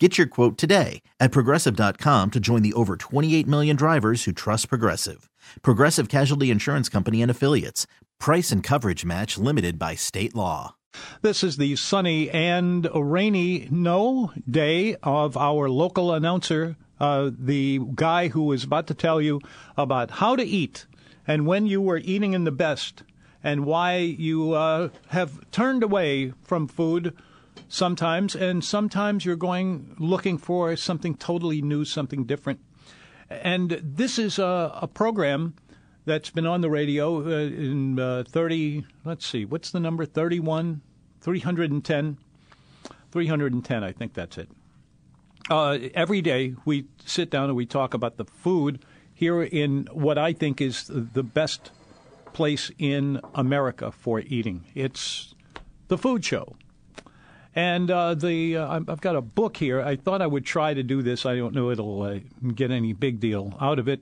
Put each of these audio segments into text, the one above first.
Get your quote today at progressive.com to join the over 28 million drivers who trust Progressive. Progressive Casualty Insurance Company and Affiliates. Price and coverage match limited by state law. This is the sunny and rainy no day of our local announcer, uh, the guy who is about to tell you about how to eat and when you were eating in the best and why you uh, have turned away from food sometimes, and sometimes you're going looking for something totally new, something different. And this is a, a program that's been on the radio uh, in uh, 30, let's see, what's the number? 31, 310? 310, I think that's it. Uh, every day we sit down and we talk about the food here in what I think is the best place in America for eating. It's the food show. And uh, the uh, I've got a book here. I thought I would try to do this. I don't know it'll uh, get any big deal out of it,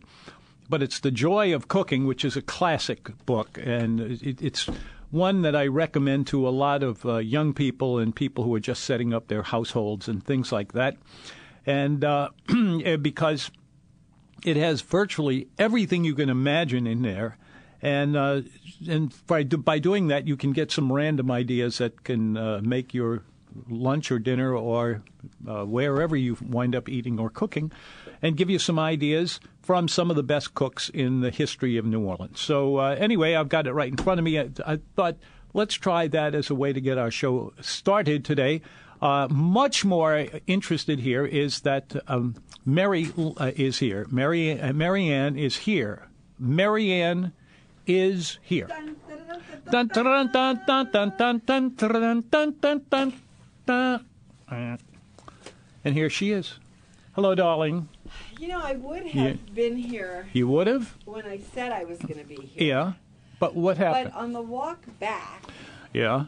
but it's The Joy of Cooking, which is a classic book, and it, it's one that I recommend to a lot of uh, young people and people who are just setting up their households and things like that. And uh, because it has virtually everything you can imagine in there. And uh, and by, by doing that, you can get some random ideas that can uh, make your lunch or dinner or uh, wherever you wind up eating or cooking, and give you some ideas from some of the best cooks in the history of New Orleans. So uh, anyway, I've got it right in front of me. I, I, thought let's try that as a way to get our show started today. Uh, much more interested here is that um, Mary uh, is here. Mary uh, Marianne is here. Marianne is here. Uh, and here she is. Hello, darling. You know, I would have yeah. been here. You would have? When I said I was going to be here. Yeah. But what happened? But on the walk back. Yeah.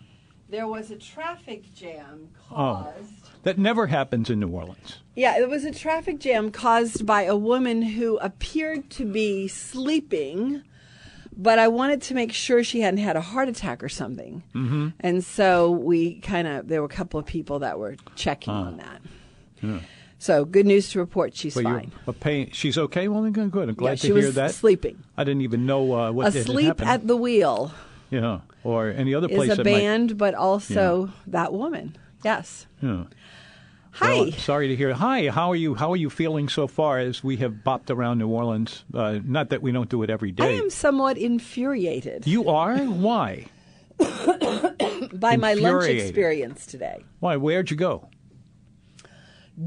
There was a traffic jam oh. caused. Oh. That never happens in New Orleans. Yeah, it was a traffic jam caused by a woman who appeared to be sleeping but I wanted to make sure she hadn't had a heart attack or something. Mm-hmm. And so we kind of, there were a couple of people that were checking on that. So good news to report, she's But fine. a pain. She's okay. Well, then good. good. I'm glad Yeah, to she was hear that. sleeping. I didn't even know uh, what Asleep at the wheel. yeah, or any other place is a that might- band, but also that woman. Yes. Yeah. Hi. Well, sorry to hear. Hi, how are you? How are you feeling so far as we have bopped around New Orleans? Uh, not that we don't do it every day. I am somewhat infuriated You are? Why? by my lunch experience today. Why? Where'd you go?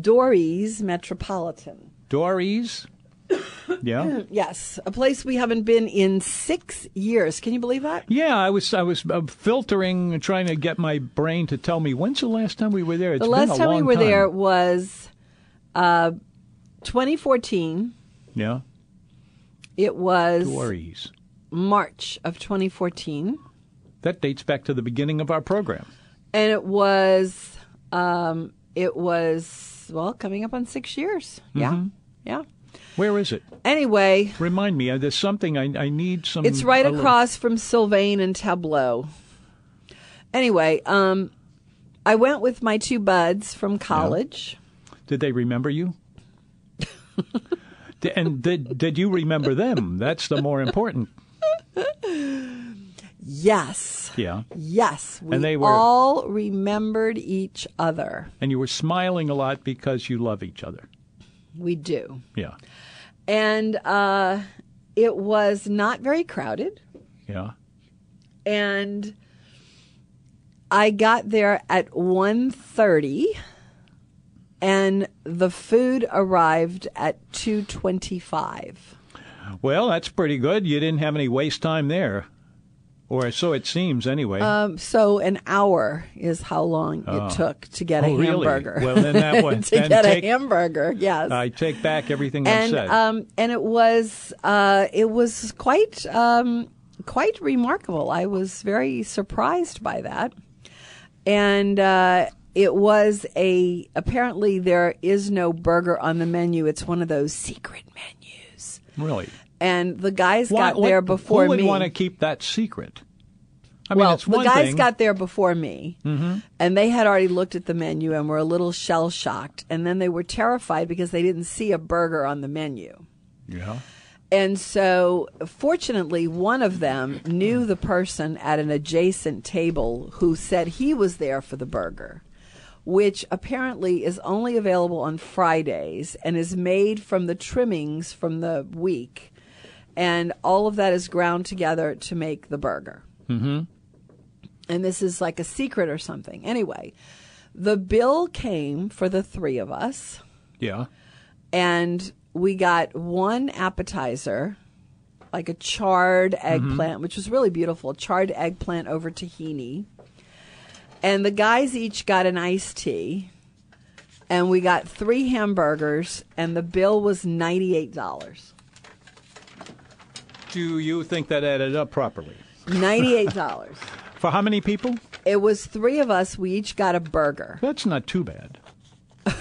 Dory's Metropolitan. Dory's? Yeah. Yes, a place we haven't been in six years. Can you believe that? Yeah, I was I was uh, filtering, trying to get my brain to tell me when's the last time we were there. It's the been last time we were there was uh, 2014. Yeah, It was. March of 2014. That dates back to the beginning of our program. And it was, um, it was, well, coming up on six years. Yeah. Mm-hmm. Yeah. Where is it? Anyway, Remind me. uh, There's something I, I need some. It's right a little- across from Sylvain and Tableau. Anyway, um, I went with my two buds from college. Did they remember you? And did did you remember them? That's the more important. Yes. Yeah. Yes. We And they were- all remembered each other. And you were smiling a lot because you love each other. We do. Yeah. And uh, it was not very crowded. Yeah. And I got there at 1.30 and the food arrived at 2.25. Well, that's pretty good. You didn't have any waste time there. Or so it seems, anyway. Um, so an hour is how long it took to get Oh, a really? hamburger. Well, then that one- to then get take- a hamburger, yes. I take back everything I said. um, and it was uh, it was quite um, quite remarkable. I was very surprised by that. And uh, it was a, apparently, there is no burger on the menu. It's one of those secret menus. Really? And the guys Why- got there what- before Who would me. want to keep that secret? I mean, well, the guys thing. got there before me, Mm-hmm. and they had already looked at the menu and were a little shell shocked. And then they were terrified because they didn't see a burger on the menu. yeah. And so, fortunately, one of them knew the person at an adjacent table who said he was there for the burger, which apparently is only available on Fridays and is made from the trimmings from the week. And all of that is ground together to make the burger. Mm-hmm. And this is like a secret or something. Anyway, the bill came for the three of us Yeah. and we got one appetizer, like a charred eggplant, which was really beautiful, charred eggplant over tahini. And the guys each got an iced tea. And we got three hamburgers, and the bill was $98. Do you think that added up properly? $98. For how many people? it was three of us. We each got a burger. That's not too bad.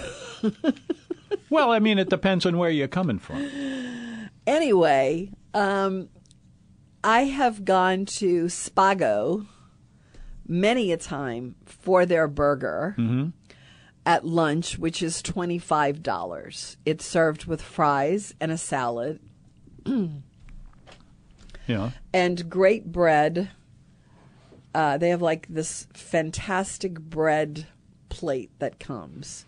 well, I mean, it depends on where you're coming from. Anyway, um, I have gone to Spago many a time for their burger at lunch, which is $25. It's served with fries and a salad Yeah. and great bread. Uh, they have like this fantastic bread plate that comes,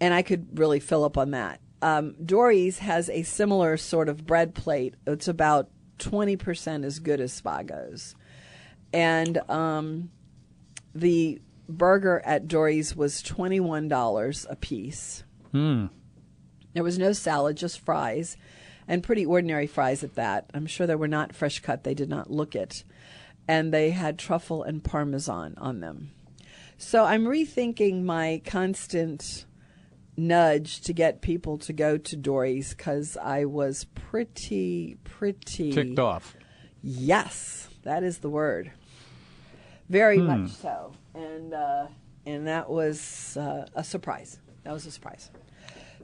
and I could really fill up on that. Um, Dory's has a similar sort of bread plate. It's about twenty percent as good as Spago's, and um, the burger at Dory's was twenty one dollars a piece. There was no salad, just fries, and pretty ordinary fries at that. I'm sure they were not fresh cut. They did not look it. And they had truffle and parmesan on them. So I'm rethinking my constant nudge to get people to go to Dory's because I was pretty, pretty Ticked off. Yes, that is the word. Very much so, and uh, and that was uh, a surprise. That was a surprise.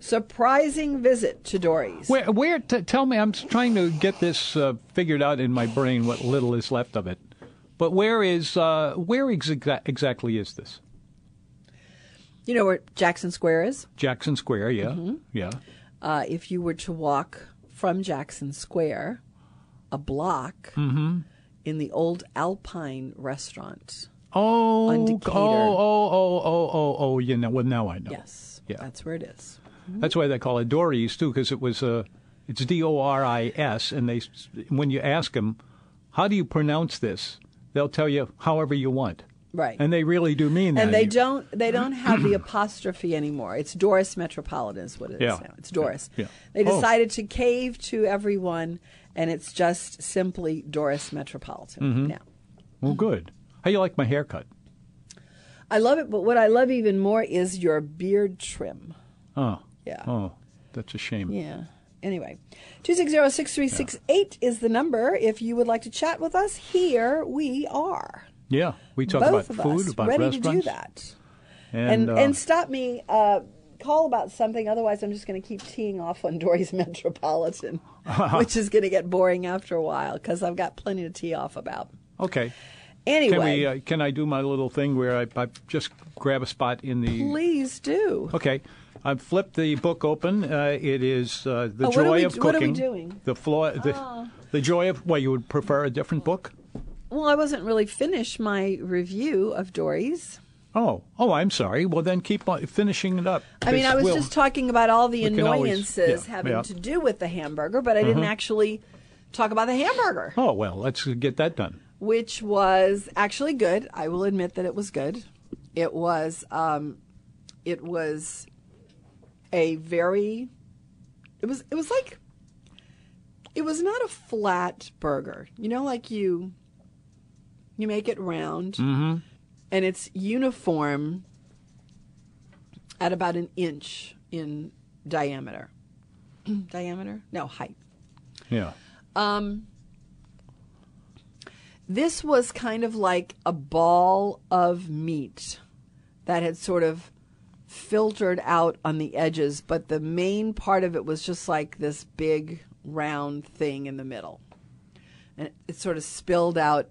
Surprising visit to Dory's. Where, where? T- tell me. I'm trying to get this uh, figured out in my brain. What little is left of it. But where is? Uh, where exa- exactly is this? You know where Jackson Square is. Jackson Square. Yeah. Mm-hmm. Yeah. Uh, if you were to walk from Jackson Square, a block in the old Alpine restaurant. Oh. Oh. Oh. Oh. Oh. Oh. Oh. You know. Well, now I know. Yes, Yeah. that's where it is. That's why they call it Doris too, because it was uh, it's D O R I S, and they when you ask them, how do you pronounce this, they'll tell you however you want, Right. and they really do mean that. and they don't they don't have the apostrophe anymore. It's Doris Metropolitan is what it is Yeah. now. It's Doris. Yeah. They Oh. decided to cave to everyone, and it's just simply Doris Metropolitan Mm-hmm. now. Well, good. How you like my haircut? I love it, but what I love even more is your beard trim. Oh. Yeah. Oh, that's a shame. Yeah. Anyway, 260-6368 is the number. If you would like to chat with us, here we are. Yeah, we talk Both about food, us about ready restaurants, to do that. and, and uh, and stop me. Uh, call about something. Otherwise, I'm just going to keep teeing off on Dory's Metropolitan, which is going to get boring after a while because I've got plenty to tee off about. okay. Anyway, Can we? Uh, can I do my little thing where I, I just grab a spot in the? please do. Okay. I've flipped the book open. Uh, it is uh, the Oh, joy we- of cooking. what are we doing? Ah. The floor. The, the joy of. Well, you would prefer a different book? Well, I wasn't really finished my review of Dory's. Oh, oh, I'm sorry. Well, then keep on finishing it up. I mean, I was we'll- just talking about all the can always- annoyances yeah, having yeah. to do with the hamburger, but I didn't actually talk about the hamburger, Oh well, let's get that done. which was actually good. I will admit that it was good. It was, um, it was a very, it was, it was like, it was not a flat burger. You know, like you, you make it round, and it's uniform at about an inch in diameter. diameter? No, height. Yeah. Um, this was kind of like a ball of meat that had sort of filtered out on the edges, but the main part of it was just like this big round thing in the middle. And it, sort of spilled out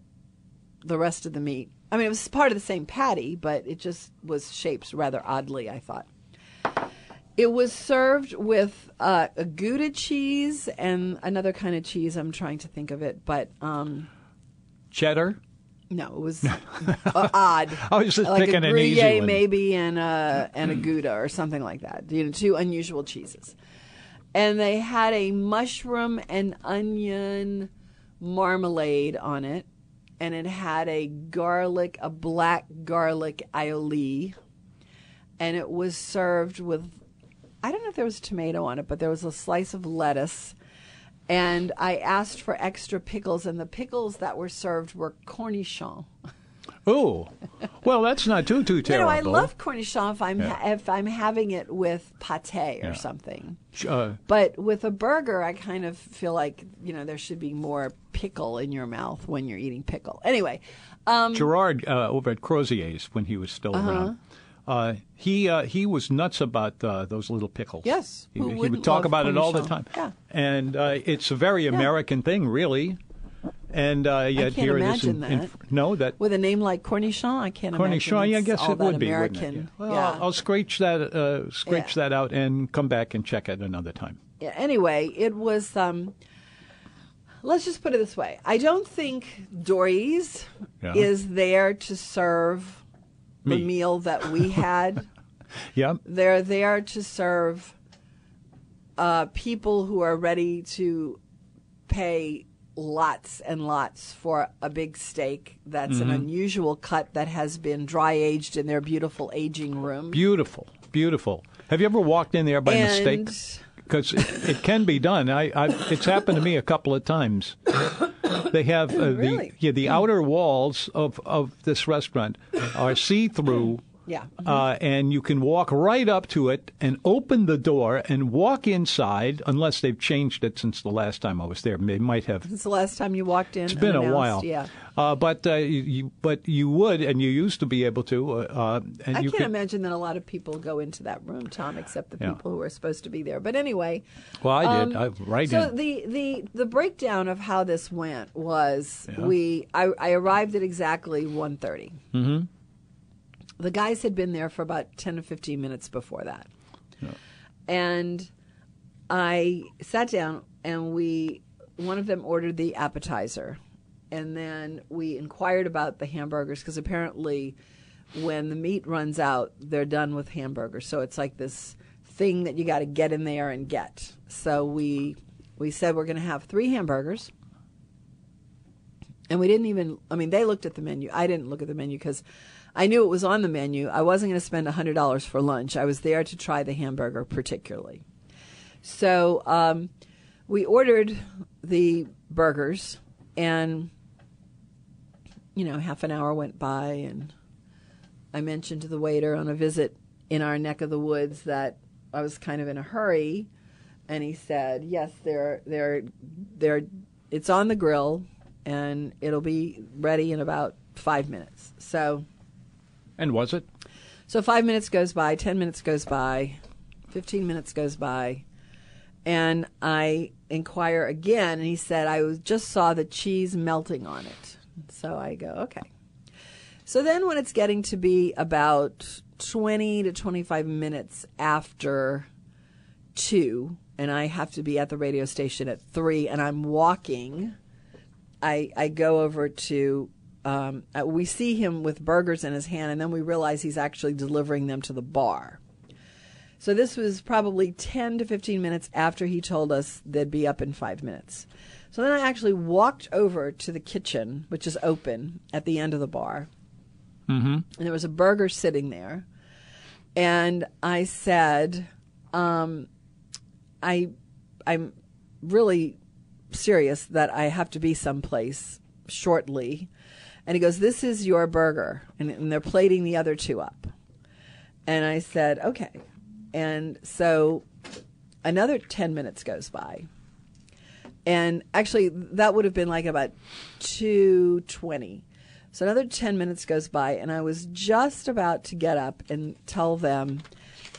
the rest of the meat. I mean, it was part of the same patty, but it just was shaped rather oddly, I thought. It was served with uh, a Gouda cheese and another kind of cheese. I'm trying to think of it, but um, Cheddar. No, it was uh, odd. I was just like picking a an easy Gruyere one. maybe and a and a Gouda or something like that. You know, two unusual cheeses. And they had a mushroom and onion marmalade on it, and it had a garlic, a black garlic aioli, and it was served with. I don't know if there was a tomato on it, but there was a slice of lettuce. And I asked for extra pickles, and the pickles that were served were cornichon. Oh, well, that's not too too terrible. You know. I love cornichon if I'm Yeah. ha- if I'm having it with pate or Yeah. something. Uh, But with a burger, I kind of feel like you know there should be more pickle in your mouth when you're eating pickle. Anyway, um, Gerard uh, over at Crozier's when he was still Uh-huh. around. Uh, he uh, he was nuts about uh, those little pickles. Yes, he, he would talk about it all the time. Yeah. and uh, it's a very American thing, really. And uh, yet here it is. in, in- that. no, that with a name like cornichon, I can't imagine. cornichon. Yeah, I guess it would be. American. It? Yeah. Well, yeah. I'll, I'll scratch that uh, scratch Yeah. that out and come back and check it another time. Yeah, anyway, it was. Um, let's just put it this way: I don't think Dory's Yeah. is there to serve the meal that we had. Yeah. They're there to serve uh, people who are ready to pay lots and lots for a big steak that's Mm-hmm. an unusual cut that has been dry aged in their beautiful aging room. Beautiful, beautiful. Have you ever walked in there by and mistake? because it, it can be done. I, I, it's happened to me a couple of times. They have uh, Really? the yeah the outer walls of of this restaurant are see through. Yeah. Uh, and you can walk right up to it and open the door and walk inside, unless they've changed it since the last time I was there. They might have Since the last time you walked in. it's been a while. Yeah. Uh, but uh, you, but you would, and you used to be able to. Uh, uh, and I you can't could, imagine that a lot of people go into that room, Tom, except the Yeah. people who are supposed to be there. But anyway, Well, I did. um, I, right so in. the, the the breakdown of how this went was Yeah. we I, I arrived at exactly 1.30. Mm-hmm. The guys had been there for about ten to fifteen minutes before that, and I sat down and we one of them ordered the appetizer, and then we inquired about the hamburgers because apparently when the meat runs out, they're done with hamburgers. So it's like this thing that you got to get in there and get. So we we said we're going to have three hamburgers. And we didn't even I mean they looked at the menu. I didn't look at the menu cuz I knew it was on the menu. I wasn't going to spend $100 for lunch. I was there to try the hamburger particularly. So um, we ordered the burgers, and you know, half an hour went by, and I mentioned to the waiter on a visit in our neck of the woods that I was kind of in a hurry, and he said, "Yes, they're they're they're it's on the grill, and it'll be ready in about five minutes." So. And was it? So five minutes goes by, ten minutes goes by, fifteen minutes goes by, and I inquire again, and he said, "I just saw the cheese melting on it." So I go, "Okay." So then, when it's getting to be about twenty to twenty-five minutes after two, and I have to be at the radio station at three, and I'm walking. I I go over to um, uh, we see him with burgers in his hand, and then we realize he's actually delivering them to the bar. So this was probably 10 to 15 minutes after he told us they'd be up in five minutes. So then I actually walked over to the kitchen, which is open at the end of the bar. Mm-hmm. And there was a burger sitting there. And I said, um, I, I'm really serious that I have to be someplace shortly. And he goes, This is your burger. And, and they're plating the other two up. And I said, Okay. And so another 10 minutes goes by. and actually, that would have been like about two twenty. So another ten minutes goes by, and I was just about to get up and tell them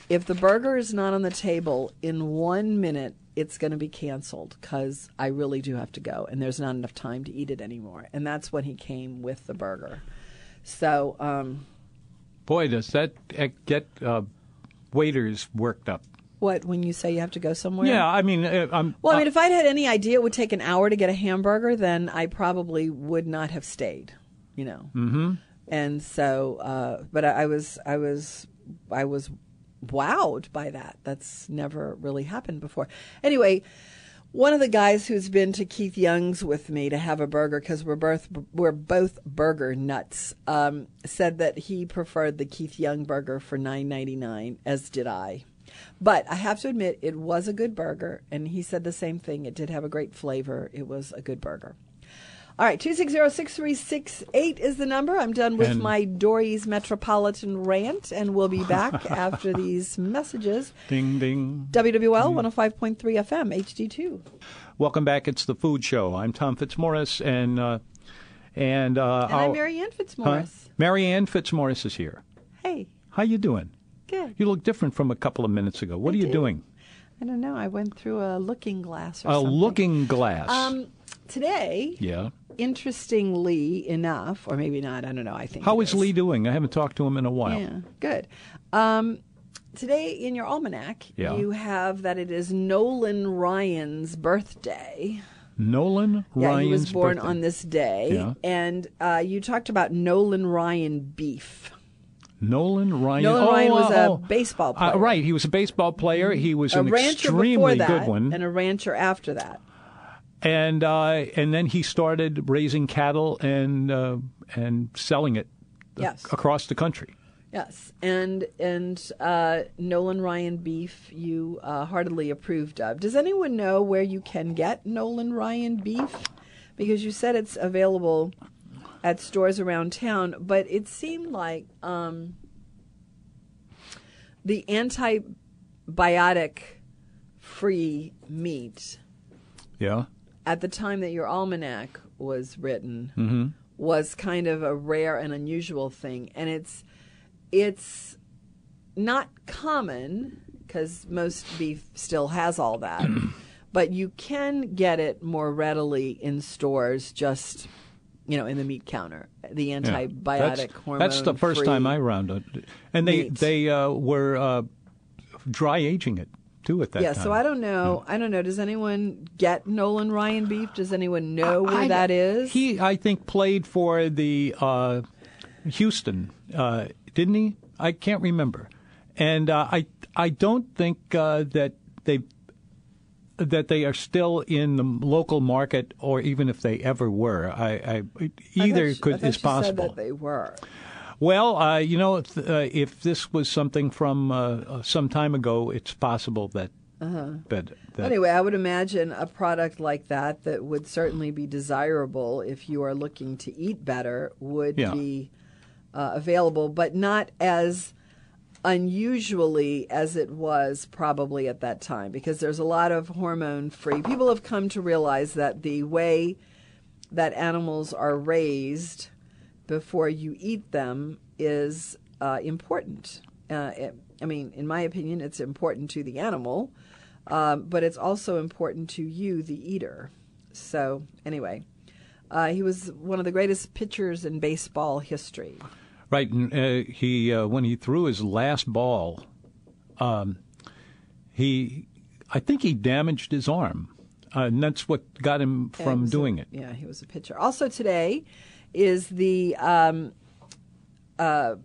if the burger is not on the table in one minute, it's going to be canceled because I really do have to go, and there's not enough time to eat it anymore. And that's when he came with the burger. So. Um, Boy, does that uh, get uh, waiters worked up. What when you say you have to go somewhere? Yeah, I mean, uh, I'm, Well, I mean, if I'd had any idea it would take an hour to get a hamburger, then I probably would not have stayed. You know. Mm-hmm. And so, uh, but I, I was, I was, I was wowed by that. That's never really happened before. Anyway. One of the guys who's been to Keith Young's with me to have a burger because we're both we're both burger nuts um, said that he preferred the Keith Young burger for nine ninety nine, as did I. But I have to admit, it was a good burger, and he said the same thing. It did have a great flavor. It was a good burger. All right, 260-6368 is the number. I'm done with And- my Dory's Metropolitan rant, and we'll be back after these messages. ding ding. WWL 105.3 FM, HD2. Welcome back. It's the Food Show. I'm Tom Fitzmorris, and uh, and uh, And I'm Marianne Huh? Fitzmorris. Marianne Fitzmorris is here. Hey, How you doing? good. You look different from a couple of minutes ago. What I are you do. doing? I don't know. I went through a looking glass or A something. looking glass. Um, today, yeah. interestingly enough, or maybe not, I don't know. I think. how it is Lee doing? I haven't talked to him in a while. Yeah, good. Um, today in your almanac, Yeah. you have that it is Nolan Ryan's birthday. Nolan Yeah, Ryan's he was born birthday. on this day, Yeah. and uh, you talked about Nolan Ryan beef. Nolan Ryan. Nolan oh, Ryan was oh, a oh. baseball Uh, player. right, he was a baseball player. He was A an rancher extremely before that, good one, and a rancher after that. And uh, and then he started raising cattle and uh, and selling it Yes. across the country. Yes, and and uh, Nolan Ryan beef you uh, heartily approved of. Does anyone know where you can get Nolan Ryan beef? Because you said it's available at stores around town, but it seemed like um, the antibiotic free meat Yeah. At the time that your almanac was written was kind of a rare and unusual thing and it's it's not common because most beef still has all that but you can get it more readily in stores just you know in the meat counter the Yeah. antibiotic that's, hormone That's the first time I round it, and they meat. they uh, were uh, dry aging it too at that yeah, time. so I don't know. I don't know. Does anyone get Nolan Ryan beef? Does anyone know where I- that is? He, I think, played for the uh, Houston, uh, didn't he? I can't remember, and uh, I I don't think uh, that they that they are still in the local market, or even if they ever were. I, I I either you- could I is you possible. Said that they were. Well, uh, you know, if, uh, if this was something from uh, uh, some time ago, it's possible that. That, that Anyway, I would imagine a product like that that would certainly be desirable if you are looking to eat better would Yeah. be uh, available, but not as unusually as it was probably at that time because there's a lot of hormone free. People have come to realize that the way that animals are raised before you eat them is uh, important. Uh, it, I mean, in my opinion, it's important to the animal, um, but it's also important to you, the eater. So, anyway, uh, he was one of the greatest pitchers in baseball history. Right, and uh, he uh, when he threw his last ball, um, he, I think he damaged his arm, uh, and that's what got him from a- doing it. Yeah, he was a pitcher. Also today is the um, uh,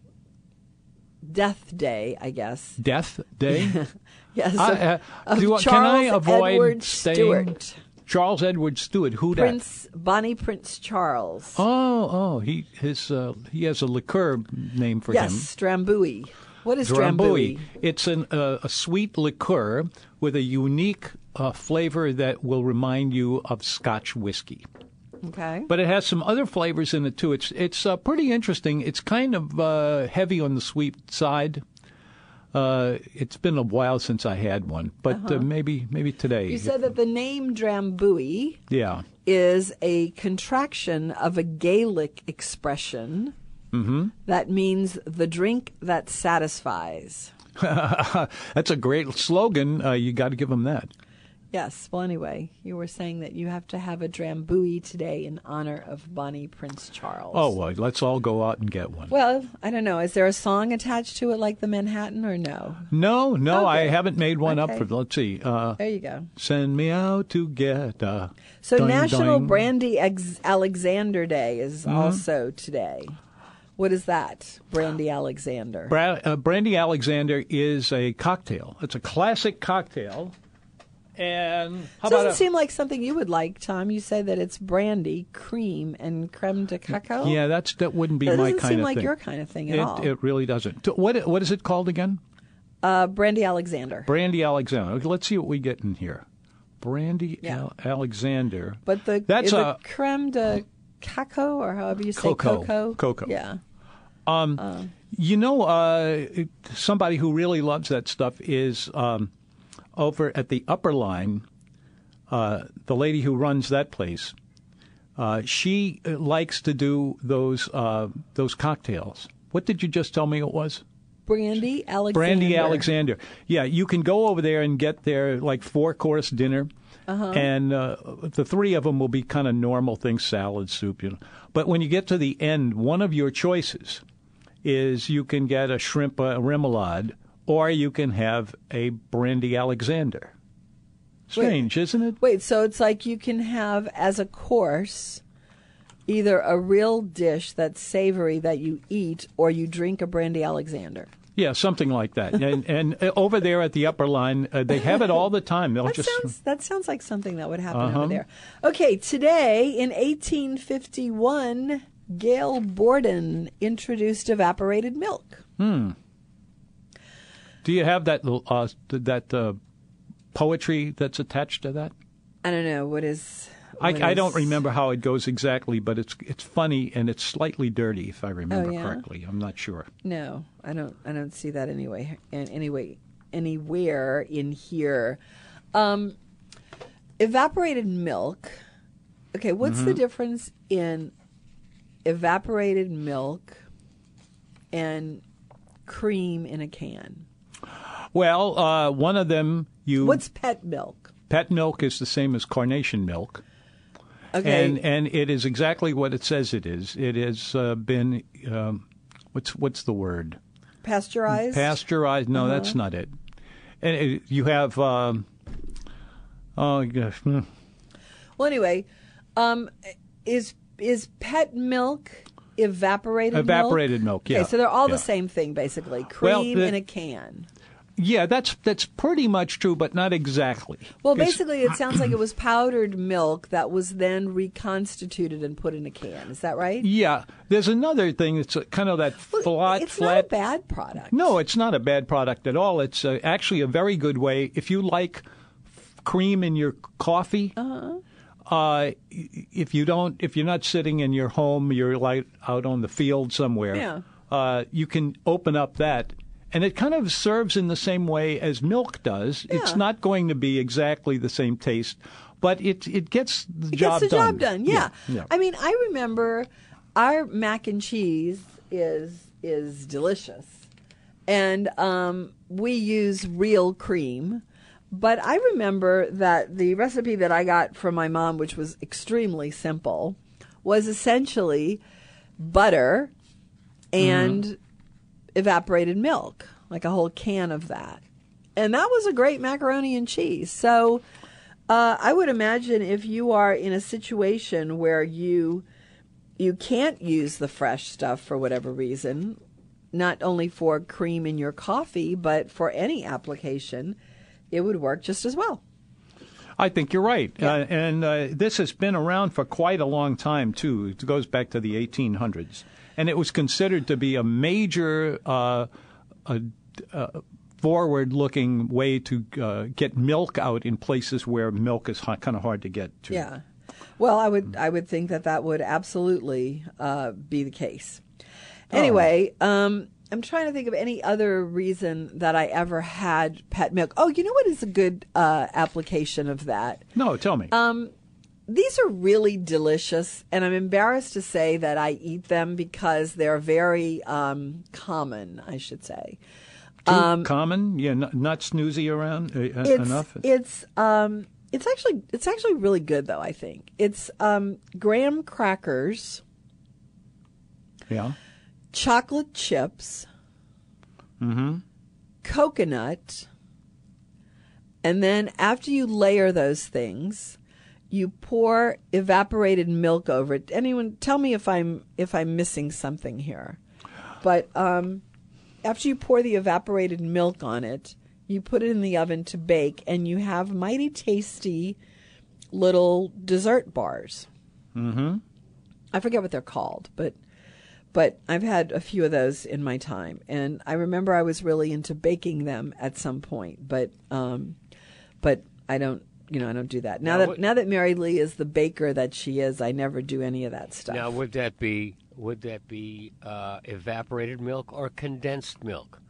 Death Day, I guess. Death Day. Yes, I- uh, do Charles can I avoid Edward staying? Stuart, Charles Edward Stuart. Who dat? Prince Bonnie Prince Charles. Oh, oh, he his uh, he has a liqueur name for yes, him. Drambuie. What is Drambuie. Strambuie? It's an, uh, a sweet liqueur with a unique uh, flavor that will remind you of Scotch whiskey. Okay. But it has some other flavors in it too. It's it's uh, pretty interesting. It's kind of uh, heavy on the sweet side, Uh, it's been a while since I had one, but uh maybe maybe today. Uh-huh. You said that the name Drambuie yeah. is a contraction of a Gaelic expression that means the drink that satisfies. That's a great slogan. Uh, you got to give them that. Yes. Well, anyway, you were saying that you have to have a Drambuie today in honor of Bonnie Prince Charles. Oh, well, let's all go out and get one. Well, I don't know. Is there a song attached to it like the Manhattan or no? no, no, I haven't made one up for. Let's see. Uh, There you go. send me out to get. Uh, So National. Brandy Ex- Alexander Day is Mm-hmm. also today. What is that? Brandy Alexander. Bra- uh, Brandy Alexander is a cocktail. It's a classic cocktail. And how Doesn't about a, seem like something you would like, Tom. You say that it's brandy, cream, and creme de cacao. Yeah, that's that wouldn't be that my doesn't seem like your kind of thing at it, all. it really doesn't. What what is it called again? uh, brandy Alexander. Brandy Alexander. Okay, let's see what we get in here. Brandy Yeah. Al- Alexander. but the That's the a- creme de cacao, or however you say Cocoa. cocoa. Cocoa. Yeah. Um. You know, uh, somebody who really loves that stuff is um, over at the Upperline. Uh, the lady who runs that place, uh, she uh, likes to do those uh, those cocktails. What did you just tell me it was? Brandy Alexander. Brandy Alexander. Yeah, you can go over there and get their like four course dinner, and uh, the three of them will be kind of normal things: salad, soup, you know. But when you get to the end, one of your choices is you can get a shrimp uh, remoulade, or you can have a brandy Alexander. Strange, isn't it? Wait, so it's like you can have as a course either a real dish that's savory that you eat, or you drink a brandy Alexander. Yeah, something like that. and, and uh, over there at the Upperline, uh, they have it all the time. They'll That just sounds that sounds like something that would happen Uh-huh. over there. Okay, today in 1851, Gail Borden introduced evaporated milk. Do you have that uh, that uh, poetry that's attached to that? I don't know what is. I, I don't remember how it goes exactly, but it's it's funny and it's slightly dirty, if I remember Oh, yeah? correctly. I'm not sure. No, I don't. I don't see that anyway. And anyway, anywhere in here, um, evaporated milk. Okay, what's Mm-hmm. the difference in evaporated milk and cream in a can? Well, uh, one of them you What's pet milk? pet milk is the same as carnation milk, Okay, and and it is exactly what it says it is. It has uh, been um, what's what's the word? pasteurized. Pasteurized? No, that's Uh-huh. not it. And it, you have um, oh gosh. hmm. well, anyway, um, is is pet milk evaporated? Evaporated milk, yeah, Okay, so they're all yeah. the same thing basically. Well, Cream the- in a can. Yeah, that's that's pretty much true, but not exactly. Well, basically, it sounds like it was powdered milk that was then reconstituted and put in a can. Is that right? Yeah, there's another thing that's kind of that Well, flat, it's flat. not a bad product. no, it's not a bad product at all. It's uh, actually a very good way if you like cream in your coffee. Uh-huh. Uh, if you don't, if you're not sitting in your home, you're like out on the field somewhere. Yeah. Uh, you can open up that. And it kind of serves in the same way as milk does. It's not going to be exactly the same taste, but it it gets the it job gets the done. job done. Yeah. yeah. I mean, I remember our mac and cheese is is delicious, and um, we use real cream. But I remember that the recipe that I got from my mom, which was extremely simple, was essentially butter and evaporated milk, like a whole can of that. And that was a great macaroni and cheese. So uh, I would imagine if you are in a situation where you you can't use the fresh stuff for whatever reason, not only for cream in your coffee, but for any application, it would work just as well. I think you're right. Uh, and uh, this has been around for quite a long time, too. It goes back to the 1800s. And it was considered to be a major uh, a, uh, forward looking way to uh, get milk out in places where milk is kind of hard to get to. Yeah. Well, I would I would think that that would absolutely uh, be the case. Anyway, um, I'm trying to think of any other reason that I ever had pet milk. Oh, you know what is a good uh, application of that? No, tell me. Um, these are really delicious, and I'm embarrassed to say that I eat them because they're very um, common, I should say. Too common? Yeah, not, not snoozy around uh, uh, It's enough. it's um it's actually it's actually really good though. I think it's um, graham crackers, yeah. chocolate chips, coconut, and then after you layer those things, you pour evaporated milk over it. Anyone tell me if I'm if I'm missing something here. But um, after you pour the evaporated milk on it, you put it in the oven to bake, and you have mighty tasty little dessert bars. Mm-hmm. I forget what they're called, but but I've had a few of those in my time, and I remember I was really into baking them at some point, but um, but I don't. You know, I don't do that now. Now, that what- now that Mary Lee is the baker that she is, I never do any of that stuff. Now, would that be would that be uh, evaporated milk or condensed milk?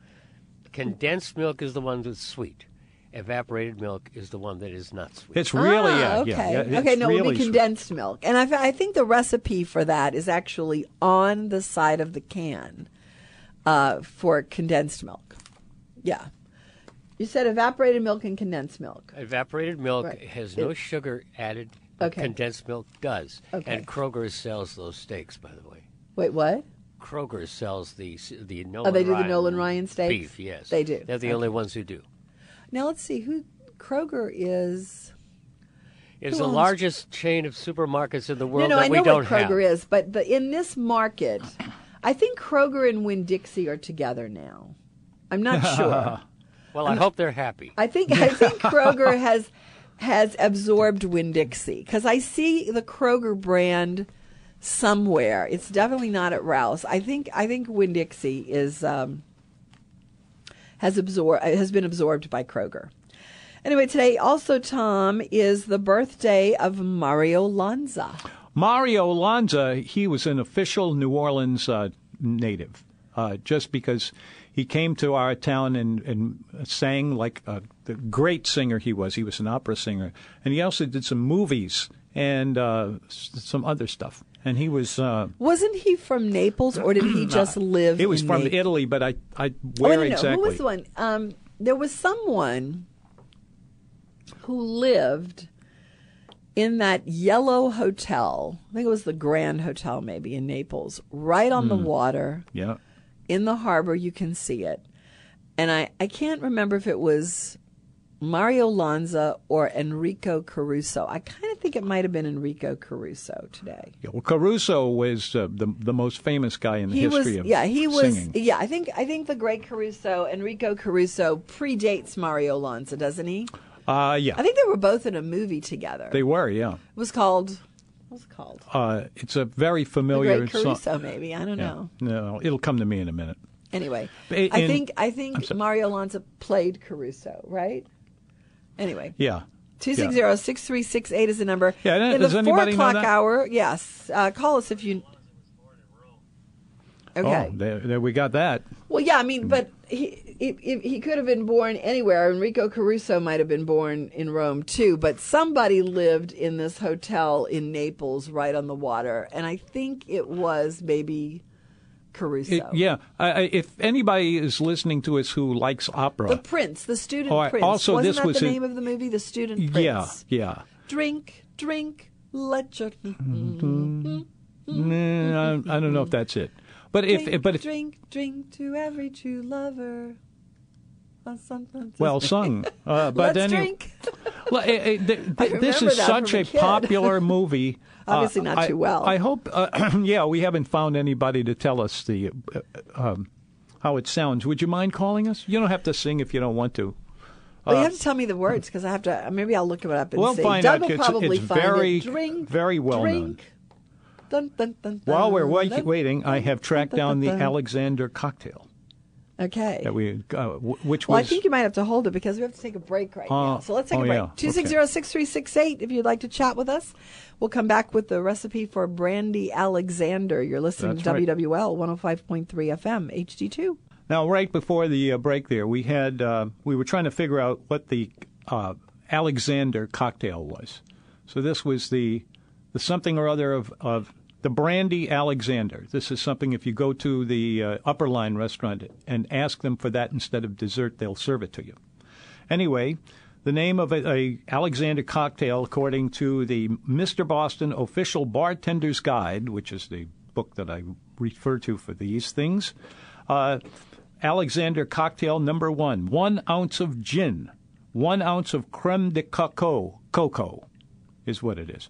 Condensed milk is the one that's sweet. Evaporated milk is the one that is not sweet. It's really, ah, yeah, okay. yeah, yeah, okay, no, it really would be sweet. condensed milk. And I, I think the recipe for that is actually on the side of the can uh, for condensed milk. Yeah. You said evaporated milk and condensed milk. Evaporated milk Right. has no It- sugar added. Okay. Condensed milk does. Okay. And Kroger sells those steaks, by the way. Wait, what? Kroger sells the the Nolan Oh, they do the Ryan Nolan Ryan steaks? Beef, yes. They do. They're the Okay. only ones who do. Now let's see who Kroger is. It's Who the owns- largest chain of supermarkets in the world no, that I we know don't what Kroger have. is, but but in this market, I think Kroger and Winn Dixie are together now. I'm not sure. Well, I hope they're happy. I think I think Kroger has has absorbed Winn Dixie because I see the Kroger brand somewhere. It's definitely not at Rouse. I think I think Winn Dixie is um, has absorbed has been absorbed by Kroger. Anyway, today also Tom is the birthday of Mario Lanza. Mario Lanza, he was an official New Orleans uh, native, uh, just because he came to our town and, and sang like a, the great singer he was. He was an opera singer, and he also did some movies and uh, some other stuff. And he was. Uh, Wasn't he from Naples, or did he just live? it was in from Naples? Italy, but I, I Oh, where no, no, exactly? Who was the one? Um, there was someone who lived in that yellow hotel. I think it was the Grand Hotel, maybe in Naples, right on the Hmm. water Yeah. In the harbor. You can see it, and I I can't remember if it was Mario Lanza or Enrico Caruso. I kind of think it might have been Enrico Caruso today. Yeah, well, Caruso was uh, the the most famous guy in the he history was of yeah he was singing. yeah i think i think the great caruso enrico caruso predates mario lanza doesn't he Uh, yeah, i think they were both in a movie together they were. Yeah, it was called what was it called uh, it's a very the familiar great song. caruso maybe i don't Yeah. know No, it'll come to me in a minute. anyway In- i think i think mario lanza played caruso right anyway Yeah. 260-6368 is the number Yeah, in the four o'clock hour yes uh, call us if you okay Oh, there, there we got that. Well, yeah, I mean, but he, he could have been born anywhere. Enrico Caruso might have been born in Rome too, but somebody lived in this hotel in Naples, right on the water, and I think it was maybe Caruso. It- yeah. I, I, if anybody is listening to us who likes opera, The Prince, the student Oh, prince. also, Wasn't this that was the name of the movie? The student prince. yeah, yeah. Drink, drink, let your Nah, I, I don't know if that's it, but if but if drink, drink to every true lover. Uh, well sung, uh, but Let's anyway, drink. Well, eh, eh, th- th- this is such a a popular movie. Obviously Uh, not I- too well. I hope. Uh, yeah, we haven't found anybody to tell us the uh, um, how it sounds. Would you mind calling us? You don't have to sing if you don't want to. Well, you have to tell me the words because I have to. Maybe I'll look it up and We'll see. find Doug out. will It's- probably it's find very- it. Drink, very well known. drink. Dun, dun, dun, While we're wait- waiting, I have tracked down the. Alexander cocktail Okay. that we, uh, which well, I think you might have to hold it because we have to take a break right now. Oh, So let's take oh, a break. Two six zero six three six eight. If you'd like to chat with us, we'll come back with the recipe for brandy Alexander. You're listening That's to right. WWL one hundred five point three FM HD two. Now, right before the uh, break, there we had uh, we were trying to figure out what the uh, Alexander cocktail was. So this was the the something or other of, of the brandy Alexander. This is something if you go to the uh, Upperline restaurant and ask them for that instead of dessert, they'll serve it to you. Anyway, the name of a, a Alexander cocktail, according to the Mr. Boston Official Bartender's Guide, which is the book that I refer to for these things. Uh, Alexander cocktail number one: one ounce of gin, one ounce of creme de coco, cocoa, is what it is.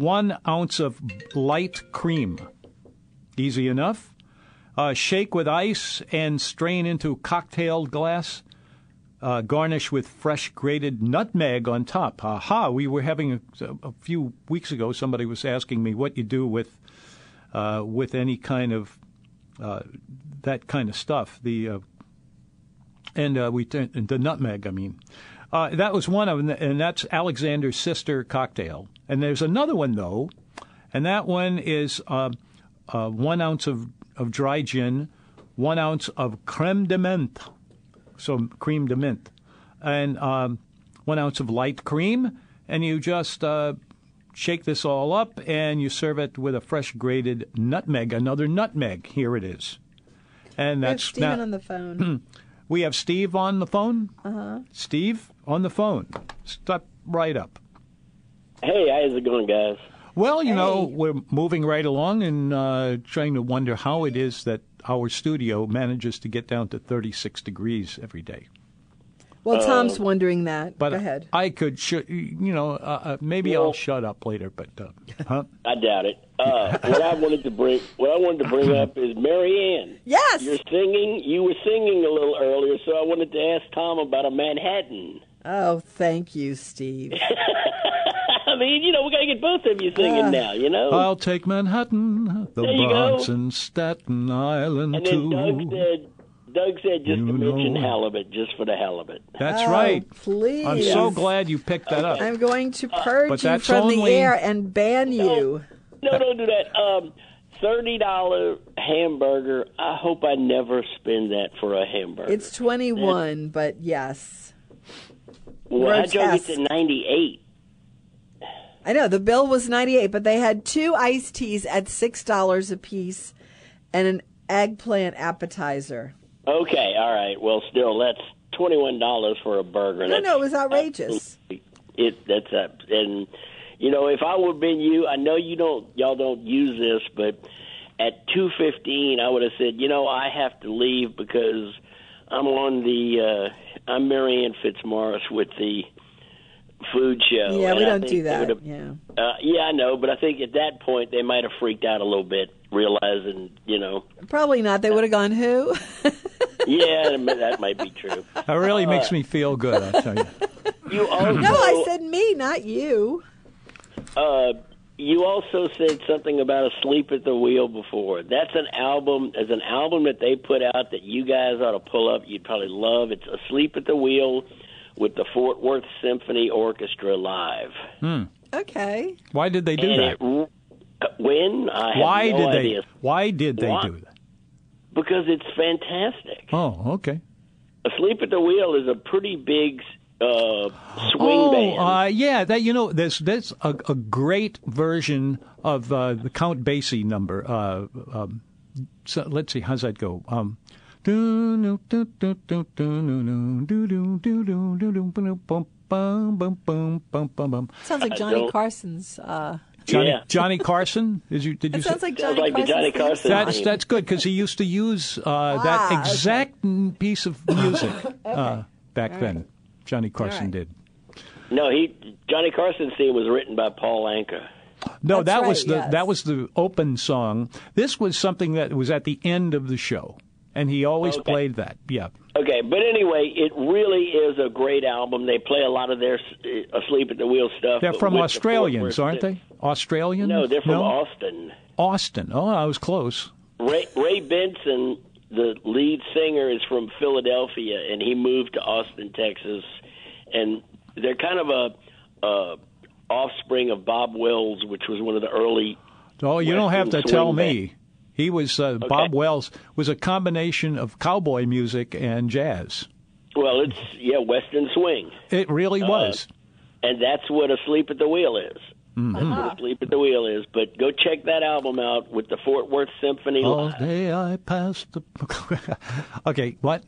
One ounce of light cream. Easy enough. Uh, shake with ice and strain into cocktail glass. Uh, garnish with fresh grated nutmeg on top. Aha! We were having a, a few weeks ago. Somebody was asking me what you do with uh, with any kind of uh, that kind of stuff. The uh, and uh, we t- the nutmeg. I mean, uh, that was one of them, and that's Alexander's sister cocktail. And there's another one though, and that one is uh, uh, one ounce of of dry gin, one ounce of creme de menthe, so cream de menthe, and um, one ounce of light cream, and you just uh, shake this all up and you serve it with a fresh grated nutmeg, another nutmeg. Here it is. And that's Stephen on the phone. we have Steve on the phone. Uh huh. Steve on the phone. Step right up. Hey, how's it going, guys? Well, you know, we're moving right along and uh, trying to wonder how it is that our studio manages to get down to 36 degrees every day. Well, Tom's wondering that. But Go ahead. I could, sh- you know, uh, uh, maybe I'll shut up later. But uh, huh? I doubt it. Uh, what I wanted to bring, what I wanted to bring up is Marianne. yes. You're singing. You were singing a little earlier, so I wanted to ask Tom about a Manhattan. Oh, thank you, Steve. I mean, you know, we got to get both of you singing Uh, now. You know. I'll take Manhattan, the There you Bronx, go. and Staten Island and then too. Doug said, Doug said just You to mention know. halibut, just for the halibut. That's Oh, right. Please. I'm so glad you picked that up. I'm going to purge But you that's from the air and ban you. No, don't do that. Um, thirty dollar hamburger. I hope I never spend that for a hamburger. It's 21, but yes. well, how'd y'all get grotesque. to ninety eight? I know the bill was 98, but they had two iced teas at $6 a piece and an eggplant appetizer. Okay, all right. Well, still, that's twenty one dollars for a burger. No, That's no, it was outrageous. It that's a and you know if I would have been you, I know you don't y'all don't use this, but at two fifteen, I would have said, you know, I have to leave because I'm on the uh, I'm Marianne Fitzmorris with the food show. Yeah, we don't do that. Yeah. Uh, yeah, I know, but I think at that point they might have freaked out a little bit, realizing, you know, Probably not. They would have gone, who? yeah, that might be true. That really makes me feel good, I'll tell you. You also, no, I said me, not you. uh, you also said something about asleep at the wheel before. That's an album. As an album that they put out that you guys ought to pull up. You'd probably love. It's asleep at the wheel with the Fort Worth Symphony Orchestra live. Okay. Why did they do and that? it, uh, when I have Why no did they? Why did they Why? do that? because it's fantastic. Oh, okay. Asleep at the Wheel is a pretty big uh, oh, uh, yeah, that you know, there's that's a, a great version of uh, the Count Basie number. Um, so let's see, how's that go? Um, Sounds like Johnny Carson's Johnny Yeah. Johnny Carson. Did you did you it say? sounds like Sounds Johnny like the Johnny Carson song. That's that's good because he used to use uh, that Ah, okay. exact n- piece of music uh, back then. Johnny Carson right. did. no, he Johnny Carson's theme was written by Paul Anka. No, That's that was right, the yes. that was the open song. This was something that was at the end of the show, and he always Okay. played that. Yeah. Okay, but anyway, it really is a great album. They play a lot of their uh, Asleep at the Wheel stuff. They're from with the Australians, aren't they? Australians? No, they're from no? Austin. Austin. Oh, I was close. Ray, Ray Benson, the lead singer, is from Philadelphia, and he moved to Austin, Texas. And they're kind of a, a offspring of Bob Wills, which was one of the early. Oh, you don't have to tell swing me. He was uh, Bob Wills was a combination of cowboy music and jazz. Well, it's yeah, Western swing, It really was. and that's what Asleep at the Wheel is. Mm-hmm. That's what Asleep at the Wheel is. But go check that album out with the Fort Worth Symphony. All Live. day I passed the. okay, what?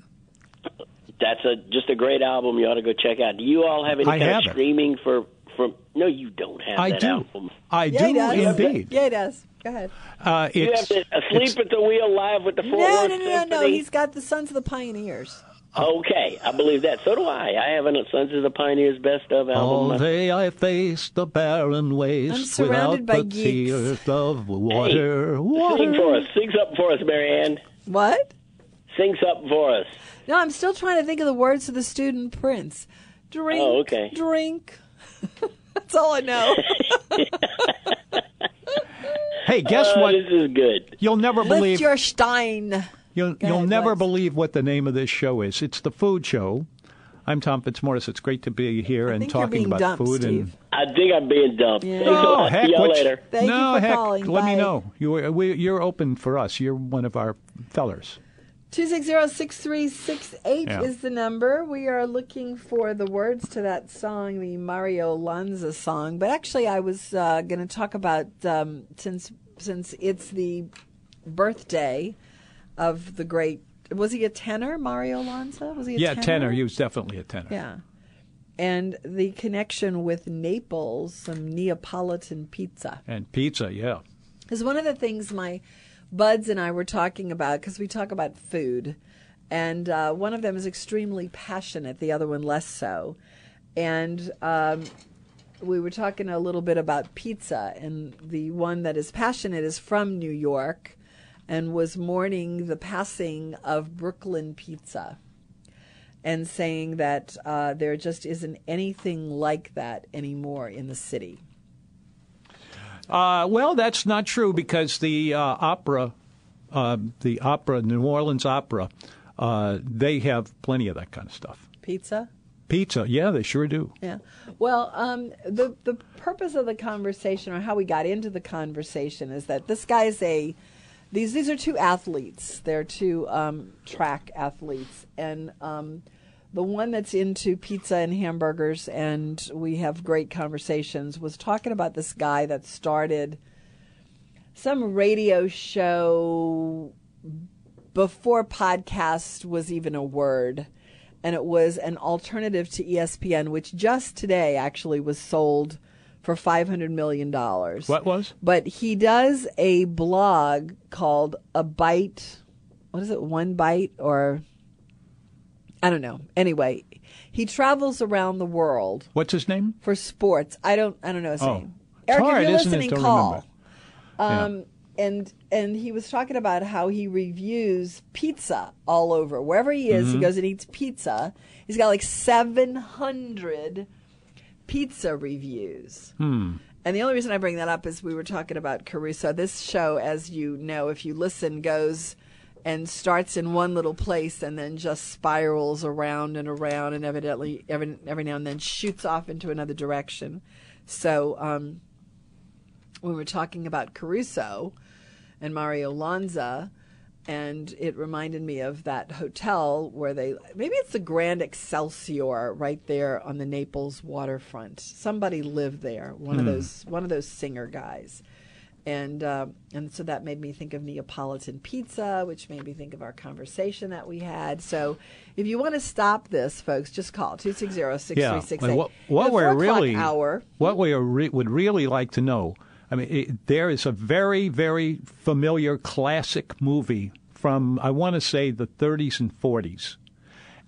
That's a just a great album. You ought to go check out. Do you all have any I kind have of it. streaming for from? No, you don't have I that do. album. I Yeah, he do does. indeed. Yeah, he does. Go ahead. Uh, You have to Asleep at the Wheel live with the Fort No, Worth no, no, no, no. He's got the Sons of the Pioneers. Okay, I believe that. So do I. I have a Sons of the Pioneers best of album. all album. day I faced the barren waste I'm surrounded without by the geeks. tears of water. Sing water. for us. Sing up for us, Marianne. What? Sing up for us. No, I'm still trying to think of the words to the student prince. Drink. Oh, okay. Drink. That's all I know. Hey, guess Oh, what? This is good. You'll never Lift believe your stein. you'll, Go you'll ahead, never Lex. believe what the name of this show is. It's the Food Show. I'm Tom Fitzmorris. It's great to be here and talking about dumped, food and I think I'm being dumped. Yeah. Thanks a Oh, heck, See y'all later. Thank no, you for heck, calling. let me know. You are, we, you're open for us. You're one of our fellers. 260-6368 Yeah. is the number. We are looking for the words to that song, the Mario Lanza song. But actually, I was uh, going to talk about um, since since it's the birthday of the great. Was he a tenor, Mario Lanza? Was he a Yeah, tenor? tenor. He was definitely a tenor. Yeah. And the connection with Naples, some Neapolitan pizza. And pizza, yeah. is one of the things my buds and I were talking about because we talk about food, and uh, one of them is extremely passionate, the other one less so, and um, we were talking a little bit about pizza, and the one that is passionate is from New York, and was mourning the passing of Brooklyn Pizza. And saying that uh, there just isn't anything like that anymore in the city. Uh, well, that's not true because the uh, opera, uh, the opera, New Orleans Opera, uh, they have plenty of that kind of stuff. Pizza? Pizza, yeah, they sure do. Yeah. Well, um, the the purpose of the conversation, or how we got into the conversation, is that this guy's a these these are two athletes. They're two um, track athletes, and um, the one that's into pizza and hamburgers, and we have great conversations. Was talking about this guy that started some radio show before podcast was even a word and it was an alternative to ESPN which just today actually was sold for 500 million dollars. What was? But he does a blog called A Bite. What is it? One Bite or I don't know. Anyway, he travels around the world What's his name? for sports. I don't I don't know his Oh. name. It's Eric, hard, if you're isn't it, listening, to call. remember? Yeah. Um, and and he was talking about how he reviews pizza all over wherever he is. Mm-hmm. He goes and eats pizza. He's got like seven hundred pizza reviews. Hmm. And the only reason I bring that up is we were talking about Caruso. This show, as you know, if you listen, goes and starts in one little place and then just spirals around and around and evidently every every now and then shoots off into another direction. So um, when we're talking about Caruso and Mario Lanza, and it reminded me of that hotel where they maybe it's the Grand Excelsior right there on the Naples waterfront. Somebody lived there, one of those one of those singer guys. And uh, and so that made me think of Neapolitan pizza, which made me think of our conversation that we had. So if you want to stop this, folks, just call 260 Yeah. 6368. and what what The we're four o'clock really hour. what we re- would really like to know. I mean, it, there is a very very familiar classic movie from I want to say the 30s and 40s,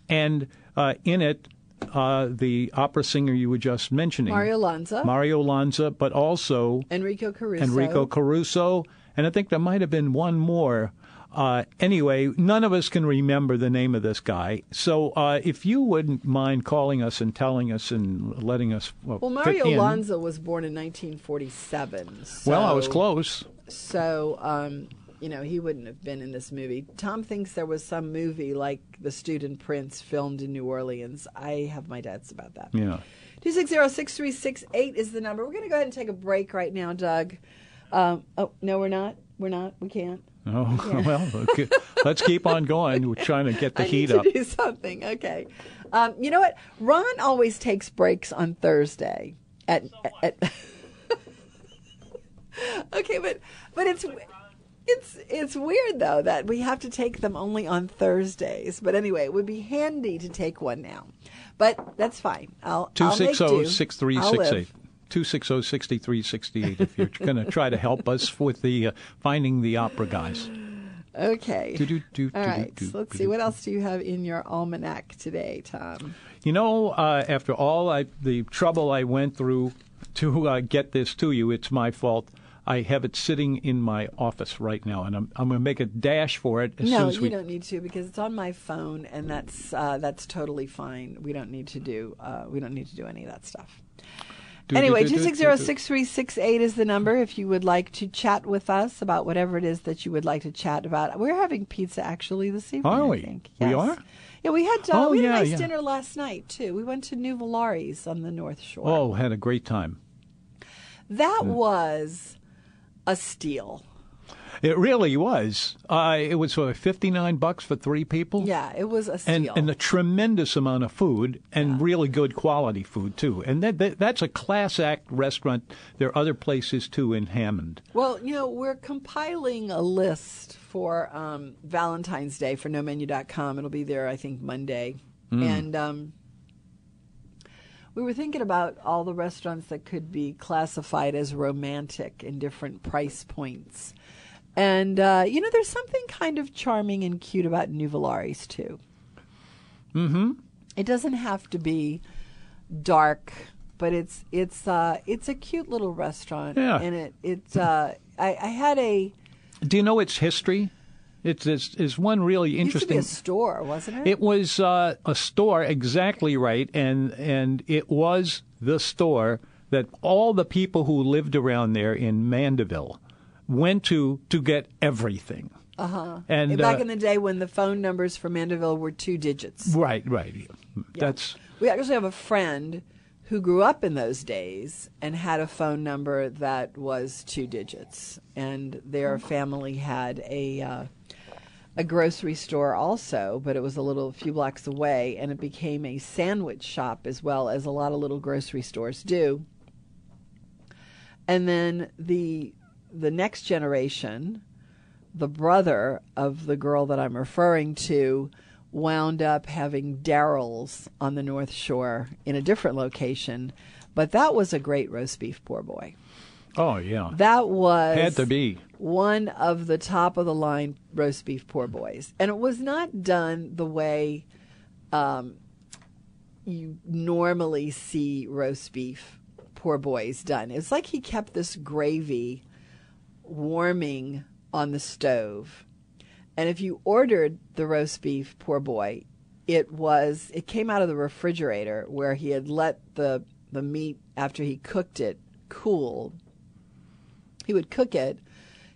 and uh, in it. Uh, the opera singer you were just mentioning, Mario Lanza. Mario Lanza, but also Enrico Caruso. Enrico Caruso, and I think there might have been one more. Uh, anyway, none of us can remember the name of this guy. So uh, if you wouldn't mind calling us and telling us and letting us. Well, Well, Mario in. Lanza was born in 1947. So, Well, I was close. So, um, you know, he wouldn't have been in this movie. Tom thinks there was some movie like The Student Prince filmed in New Orleans. I have my doubts about that. Yeah. 260-6368 is the number. We're going to go ahead and take a break right now, Doug. Um, oh, no, we're not. We're not. We can't. Oh well, okay. let's keep on going. We're trying to get the I heat need to up. do something. Okay. Um, you know what? Ron always takes breaks on Thursday. At, at okay, but but it's it's it's weird though that we have to take them only on Thursdays. But anyway, it would be handy to take one now. But that's fine. I'll Two I'll make six zero do. six three I'll six live. eight. Two six zero sixty three sixty eight. If you're going to try to help us with the uh, finding the opera guys. Okay. Do, do, do, All right. So let's see what else do you have in your almanac today, Tom? You know, uh, after all I, the trouble I went through to uh, get this to you, it's my fault. I have it sitting in my office right now, and I'm I'm going to make a dash for it as soon as we. No, you don't need to because it's on my phone, and that's uh, that's totally fine. We don't need to do uh, we don't need to do any of that stuff. do, anyway, do, do, two do, six zero do. six three six eight is the number if you would like to chat with us about whatever it is that you would like to chat about. We're having pizza actually this evening. Are I we? think. We are? Yeah, we had uh, Oh, we had yeah, a nice yeah. dinner last night too. We went to Nuvolari's on the North Shore. Oh, had a great time. that Hmm. was a steal. It really was. Uh, it was uh, fifty nine bucks for three people. Yeah, it was a and steal. and a tremendous amount of food and really good quality food too. And that, that that's a class act restaurant. There are other places too in Hammond. Well, you know, we're compiling a list for um, Valentine's Day for nomenu.com. It'll be there, I think, Monday. And um, we were thinking about all the restaurants that could be classified as romantic in different price points. And, uh, you know, there's something kind of charming and cute about New too. Mm-hmm. It doesn't have to be dark, but it's it's uh, it's a cute little restaurant. Yeah. And it, it uh, I, I had a Do you know its history? It's it's, it's one really It used to be interesting. a store, wasn't it? It was uh, a store, exactly right, and and it was the store that all the people who lived around there in Mandeville went to to get everything. Uh-huh. And back uh, in the day when the phone numbers for Mandeville were two digits. right, right. That's We actually have a friend who grew up in those days and had a phone number that was two digits, and their family had a uh, a grocery store also, but it was a little few blocks away, and it became a sandwich shop as well as a lot of little grocery stores do. And then the the next generation, the brother of the girl that I'm referring to, wound up having Daryl's on the North Shore in a different location, but that was a great roast beef poor boy. Oh yeah, That was had to be. one of the top of the line roast beef poor boys, and it was not done the way um, you normally see roast beef poor boys done. It's like he kept this gravy warming on the stove, and if you ordered the roast beef poor boy, it was it came out of the refrigerator where he had let the the meat after he cooked it cool he would cook it.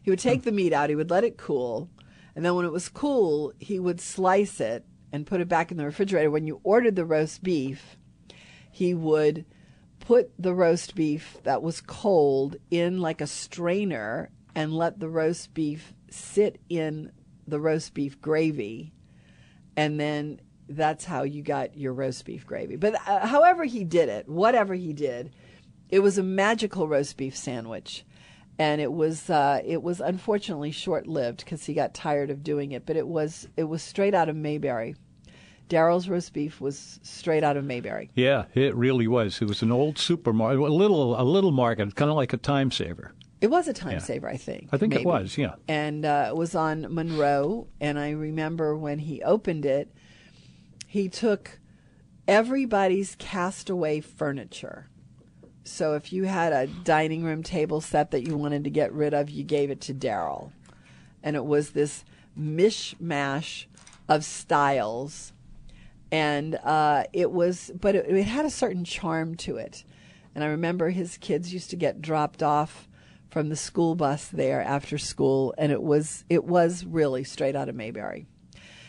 He would take the meat out. He would let it cool, and then when it was cool, he would slice it and put it back in the refrigerator. When you ordered the roast beef, he would put the roast beef that was cold in like a strainer and let the roast beef sit in the roast beef gravy, and then that's how you got your roast beef gravy. But uh, however he did it, whatever he did, it was a magical roast beef sandwich and it was uh, it was unfortunately short lived because he got tired of doing it. But it was it was straight out of Mayberry. Daryl's roast beef was straight out of Mayberry. Yeah, it really was. It was an old supermarket, a little a little market, kind of like a time saver. It was a time Yeah. saver, I think. I think it was, yeah. And uh, it was on Monroe. And I remember when he opened it, he took everybody's castaway furniture. So if you had a dining room table set that you wanted to get rid of, you gave it to Daryl. And it was this mishmash of styles. And uh, it was, but it, it had a certain charm to it. And I remember his kids used to get dropped off from the school bus there after school, and it was it was really straight out of Mayberry.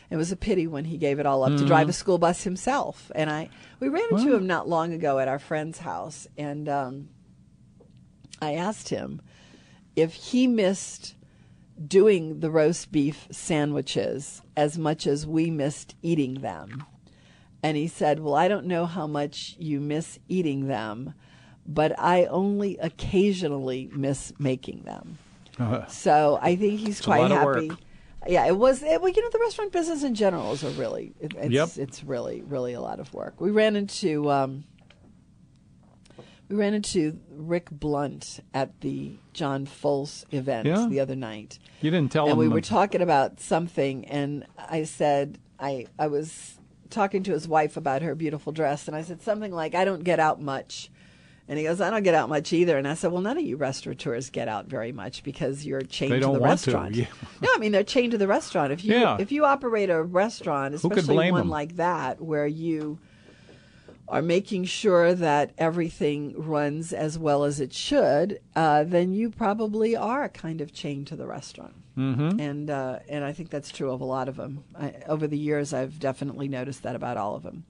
It was a pity when he gave it all up to drive a school bus himself. And I we ran into him not long ago at our friend's house, and um, I asked him if he missed doing the roast beef sandwiches as much as we missed eating them. And he said, Well, I don't know how much you miss eating them, but I only occasionally miss making them. Uh, So I think he's quite happy. Yeah, it was. It, well, you know, the restaurant business in general is a really, it, it's, Yep. it's really, really a lot of work. We ran into, um, we ran into Rick Blunt at the John Folse event Yeah? the other night, you didn't tell and him. And we were talking about something, and I said, I, I was talking to his wife about her beautiful dress, and I said something like, "I don't get out much." And he goes, I don't get out much either. And I said, Well, none of you restaurateurs get out very much because you're chained They to the want to, restaurant. yeah. No, I mean they're chained to the restaurant. If you Yeah. if you operate a restaurant, especially one one 'em? like that, where you are making sure that everything runs as well as it should, uh, then you probably are kind of chained to the restaurant. Mm-hmm. And uh, and I think that's true of a lot of them. I, over the years, I've definitely noticed that about all of them.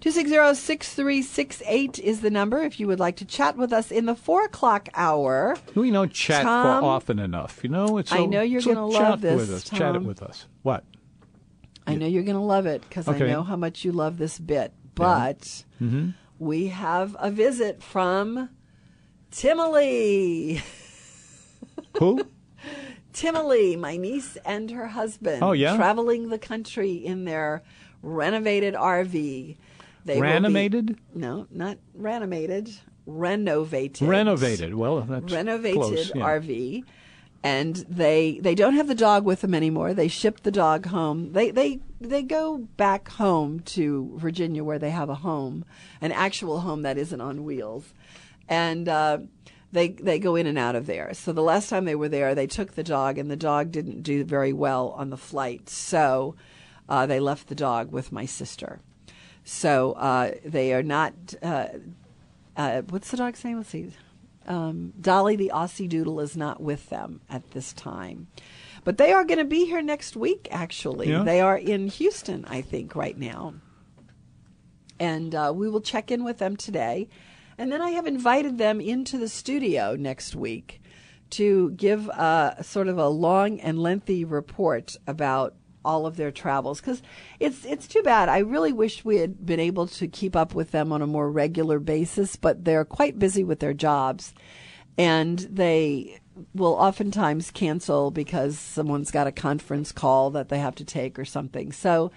260-6368 is the number if you would like to chat with us in the four o'clock hour. We don't chat Tom, for often enough. You know, it's I know you're so gonna chat love this, With us. Chat it with us. What? I know you're going to love it because Okay. I know how much you love this bit. But Mm-hmm. we have a visit from Timely. Who? Timely, my niece and her husband. Oh, yeah? Traveling the country in their renovated RV. They be- Renovated? no, not renovated. Renovated. Renovated. Well, that's renovated close, yeah. RV, and they they don't have the dog with them anymore. They shipped the dog home. They they they go back home to Virginia where they have a home, an actual home that isn't on wheels, and. Uh, they they go in and out of there. So the last time they were there, they took the dog, and the dog didn't do very well on the flight. So uh, they left the dog with my sister. So uh, they are not. Uh, uh, what's the dog's name? Let's see. Um, Dolly the Aussie Doodle is not with them at this time. But they are going to be here next week, actually. Yeah. They are in Houston, I think, right now. And uh, we will check in with them today. And then I have invited them into the studio next week to give uh, sort of a long and lengthy report about all of their travels because it's it's too bad. I really wish we had been able to keep up with them on a more regular basis, but they're quite busy with their jobs, and they will oftentimes cancel because someone's got a conference call that they have to take or something. So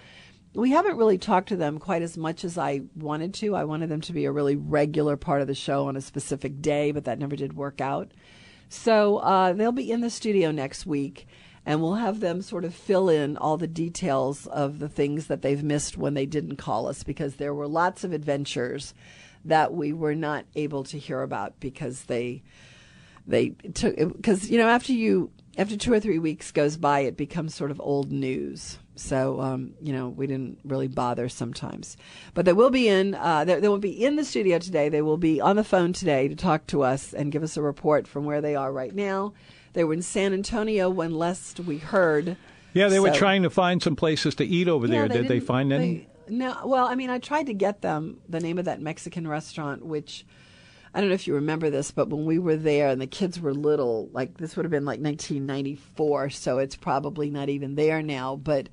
we haven't really talked to them quite as much as I wanted to. I wanted them to be a really regular part of the show on a specific day, but that never did work out. So uh, they'll be in the studio next week, and we'll have them sort of fill in all the details of the things that they've missed when they didn't call us because there were lots of adventures that we were not able to hear about because they they took because you know after you after two or three weeks goes by it becomes sort of old news so um, you know we didn't really bother sometimes but they will be in uh, they, they will be in the studio today they will be on the phone today to talk to us and give us a report from where they are right now they were in san antonio when last we heard Yeah, they were trying to find some places to eat over there. yeah, Did they find any? they- no. Well, I mean, I tried to get them the name of that Mexican restaurant, which I don't know if you remember this, but when we were there and the kids were little, like this would have been like 1994, so it's probably not even there now. But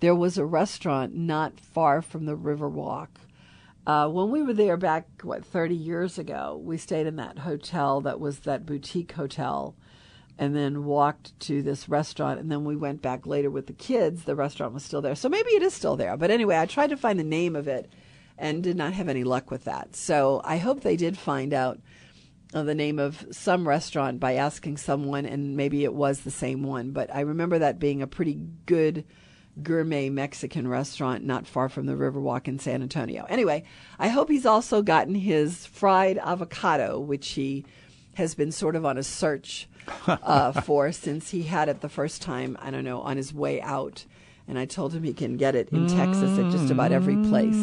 there was a restaurant not far from the Riverwalk. Uh, when we were there back, what, 30 years ago, we stayed in that hotel that was that boutique hotel and then walked to this restaurant and then we went back later with the kids the restaurant was still there so maybe it is still there but anyway i tried to find the name of it and did not have any luck with that. So i hope they did find out uh, the name of some restaurant by asking someone and maybe it was the same one. But i remember that being a pretty good gourmet mexican restaurant not far from the riverwalk in san antonio. Anyway i hope he's also gotten his fried avocado which he has been sort of on a search uh, for since he had it the first time, I don't know, on his way out. And I told him he can get it in Texas at just about every place.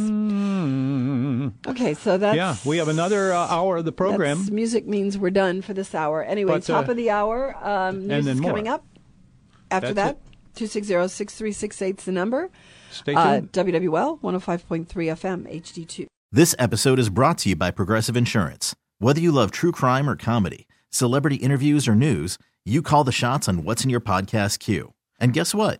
Okay, so that's. yeah, we have another uh, hour of the program. that's- music means we're done for this hour. Anyway, But, top uh, of the hour. Um, news then is more. coming up. After That's that, 260 6368 is the number. Stay Uh, tuned. WWL 105.3 FM, HD2. This episode is brought to you by Progressive Insurance. Whether you love true crime or comedy, celebrity interviews or news, you call the shots on what's in your podcast queue. And guess what?